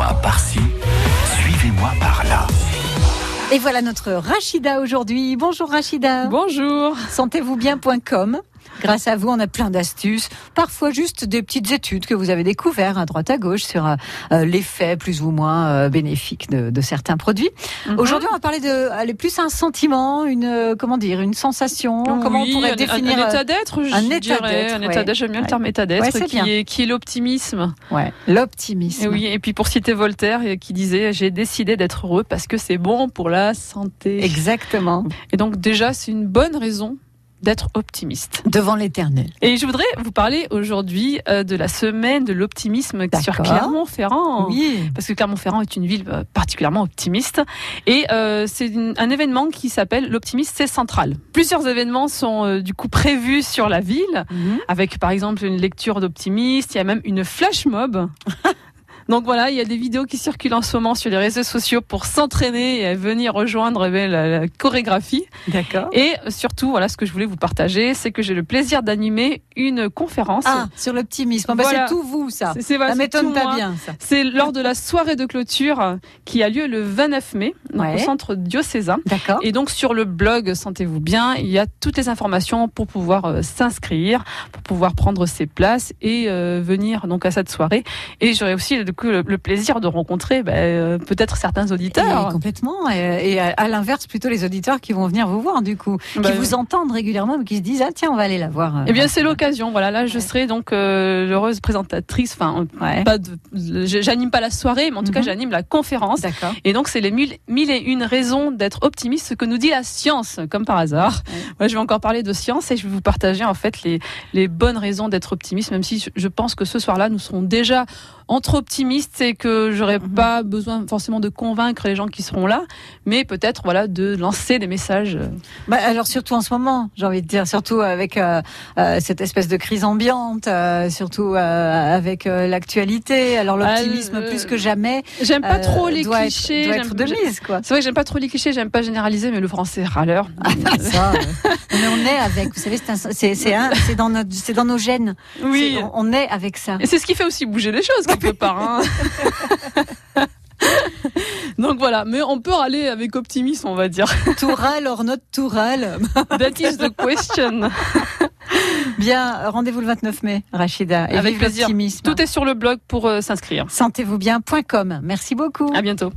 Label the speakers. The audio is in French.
Speaker 1: Suivez-moi par-ci, suivez-moi par-là.
Speaker 2: Et voilà notre Rachida aujourd'hui. Bonjour Rachida.
Speaker 3: Bonjour.
Speaker 2: Sentez-vous bien.com. Grâce à vous, on a plein d'astuces, parfois juste des petites études que vous avez découvertes à droite à gauche sur euh, euh, l'effet plus ou moins euh, bénéfique de, de, certains produits.
Speaker 3: Mhm.
Speaker 2: Aujourd'hui, on va parler de aller plus un sentiment, une comment dire, une sensation. comment on pourrait
Speaker 3: un,
Speaker 2: définir
Speaker 3: un, état d'être, je
Speaker 2: un état d'être,
Speaker 3: un état d'être. J'aime bien le terme état d'être,
Speaker 2: Ouais,
Speaker 3: qui, est, qui est l'optimisme.
Speaker 2: ouais, l'optimisme.
Speaker 3: Et oui, et puis pour citer Voltaire, qui disait j'ai décidé d'être heureux parce que c'est bon pour la santé.
Speaker 2: Exactement.
Speaker 3: Et donc déjà, c'est une bonne raison d'être optimiste.
Speaker 2: Devant l'éternel.
Speaker 3: Et je voudrais vous parler aujourd'hui euh, de la semaine de l'optimisme sur. Clermont-Ferrand.
Speaker 2: Oui.
Speaker 3: parce que Clermont-Ferrand est une ville euh, particulièrement optimiste. Et euh, c'est un événement qui s'appelle l'Optimisme, c'est central. Plusieurs événements sont euh, du coup prévus sur la ville,
Speaker 2: Mhm.
Speaker 3: avec par exemple une lecture d'optimiste, il y a même une flash mob. Donc voilà, il y a des vidéos qui circulent en ce moment sur les réseaux sociaux pour s'entraîner et venir rejoindre eh bien, la, la chorégraphie.
Speaker 2: D'accord.
Speaker 3: Et surtout, voilà, ce que je voulais vous partager, c'est que j'ai le plaisir d'animer une conférence.
Speaker 2: Ah, sur l'optimisme. Bah,
Speaker 3: Voilà.
Speaker 2: C'est tout vous, ça.
Speaker 3: C'est-
Speaker 2: Ça m'étonne pas
Speaker 3: moi.
Speaker 2: bien, ça.
Speaker 3: C'est lors de la soirée de clôture euh, qui a lieu le 29 mai donc
Speaker 2: Ouais.
Speaker 3: au centre diocésain.
Speaker 2: D'accord.
Speaker 3: Et donc sur le blog Sentez-vous bien, il y a toutes les informations pour pouvoir euh, s'inscrire, pour pouvoir prendre ses places et euh, venir donc à cette soirée. Et j'aurai aussi du le, le plaisir de rencontrer ben, euh, peut-être certains
Speaker 2: Et
Speaker 3: auditeurs.
Speaker 2: complètement. Et, et à, à l'inverse, plutôt les auditeurs qui vont venir vous voir, du coup,
Speaker 3: Bah,
Speaker 2: qui vous entendent régulièrement, mais qui se disent ah tiens, on va aller la voir. euh,
Speaker 3: Eh bien, c'est l'occasion. Voilà, là, je
Speaker 2: Ouais.
Speaker 3: serai donc euh, l'heureuse présentatrice. Enfin,
Speaker 2: Ouais.
Speaker 3: pas de, j'anime pas la soirée, mais en tout cas,
Speaker 2: Mhm.
Speaker 3: j'anime la conférence.
Speaker 2: D'accord.
Speaker 3: Et donc, c'est les mille, mille et une raisons d'être optimiste, ce que nous dit la science, comme par hasard.
Speaker 2: Ouais.
Speaker 3: Moi, je vais encore parler de science et je vais vous partager en fait les, les bonnes raisons d'être optimiste, même si je pense que ce soir-là, nous serons déjà entre optimistes et que j'aurai
Speaker 2: Mhm.
Speaker 3: pas besoin forcément de convaincre les gens qui seront là, mais peut-être voilà de lancer des messages.
Speaker 2: Bah, alors surtout en ce moment, j'ai envie de dire, surtout avec euh, euh, cette espèce de crise ambiante, euh, surtout euh, avec euh, l'actualité. Alors l'optimisme
Speaker 3: Euh,
Speaker 2: plus que jamais
Speaker 3: J'aime pas
Speaker 2: euh,
Speaker 3: trop les
Speaker 2: doit
Speaker 3: clichés.
Speaker 2: être, doit
Speaker 3: j'aime-
Speaker 2: être de mise, quoi.
Speaker 3: C'est vrai que j'aime pas trop les clichés, j'aime pas généraliser, mais le français râleur.
Speaker 2: Ça, euh, mais on est avec. Vous savez, c'est dans notre, c'est dans nos gènes.
Speaker 3: oui.
Speaker 2: On, on est avec ça.
Speaker 3: Et c'est ce qui fait aussi bouger les choses quelque part. hein. Donc voilà, mais on peut râler avec optimisme, on va dire.
Speaker 2: Toural or not toural.
Speaker 3: That is the question.
Speaker 2: Bien, rendez-vous le 29 mai, Rachida. Et
Speaker 3: Avec plaisir. Tout est sur le blog pour euh, s'inscrire.
Speaker 2: Sentez-vous bien.com. Merci beaucoup.
Speaker 3: À bientôt.